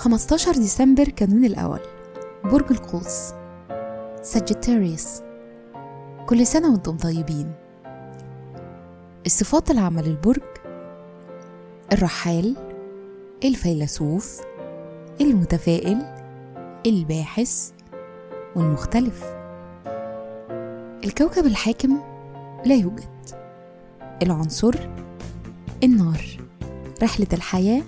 خمستاشر ديسمبر كانون الأول. برج القوس. ساجيتاريوس كل سنة وأنتم طيبين. الصفات العامة للبرج الرحال. الفيلسوف. المتفائل. الباحث. والمختلف. الكوكب الحاكم لا يوجد. العنصر النار. رحلة الحياة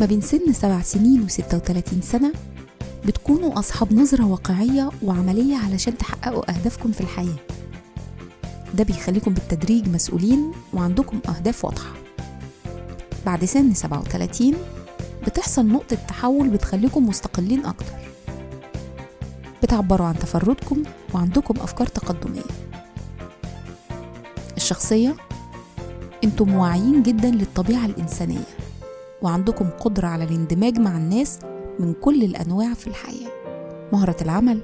ما بين سن سبع سنين وستة وتلاتين سنة بتكونوا أصحاب نظرة واقعية وعملية علشان تحققوا أهدافكم في الحياة. ده بيخليكم بالتدريج مسؤولين وعندكم أهداف واضحة. بعد سن سبعة وتلاتين بتحصل نقطة تحول بتخليكم مستقلين أكتر. بتعبروا عن تفردكم وعندكم أفكار تقدمية. الشخصية أنتم واعيين جدا للطبيعة الإنسانية وعندكم قدرة على الاندماج مع الناس من كل الأنواع في الحياة. مهارة العمل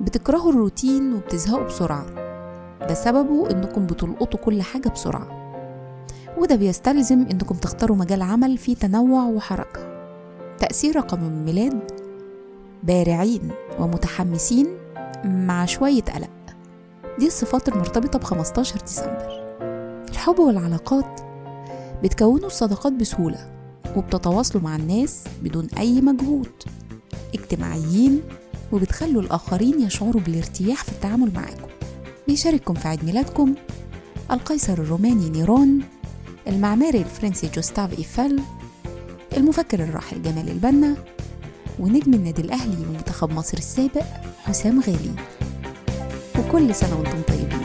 بتكرهوا الروتين وبتزهقوا بسرعة. ده سببه إنكم بتلقطوا كل حاجة بسرعة. وده بيستلزم إنكم تختاروا مجال عمل فيه تنوع وحركة. تأثير رقم الميلاد بارعين. ومتحمسين مع شوية قلق. دي الصفات المرتبطة ب 15 ديسمبر. في الحب والعلاقات بتكونوا الصداقات بسهولة وبتتواصلوا مع الناس بدون أي مجهود. اجتماعيين وبتخلوا الآخرين يشعروا بالارتياح في التعامل معاكم. بيشارككم في عيد ميلادكم القيصر الروماني نيرون المعماري الفرنسي جوستاف إيفل المفكر الراحل جمال البنا ونجم النادي الأهلي ومنتخب مصر السابق حسام غالي. وكل سنة وأنتم طيبين.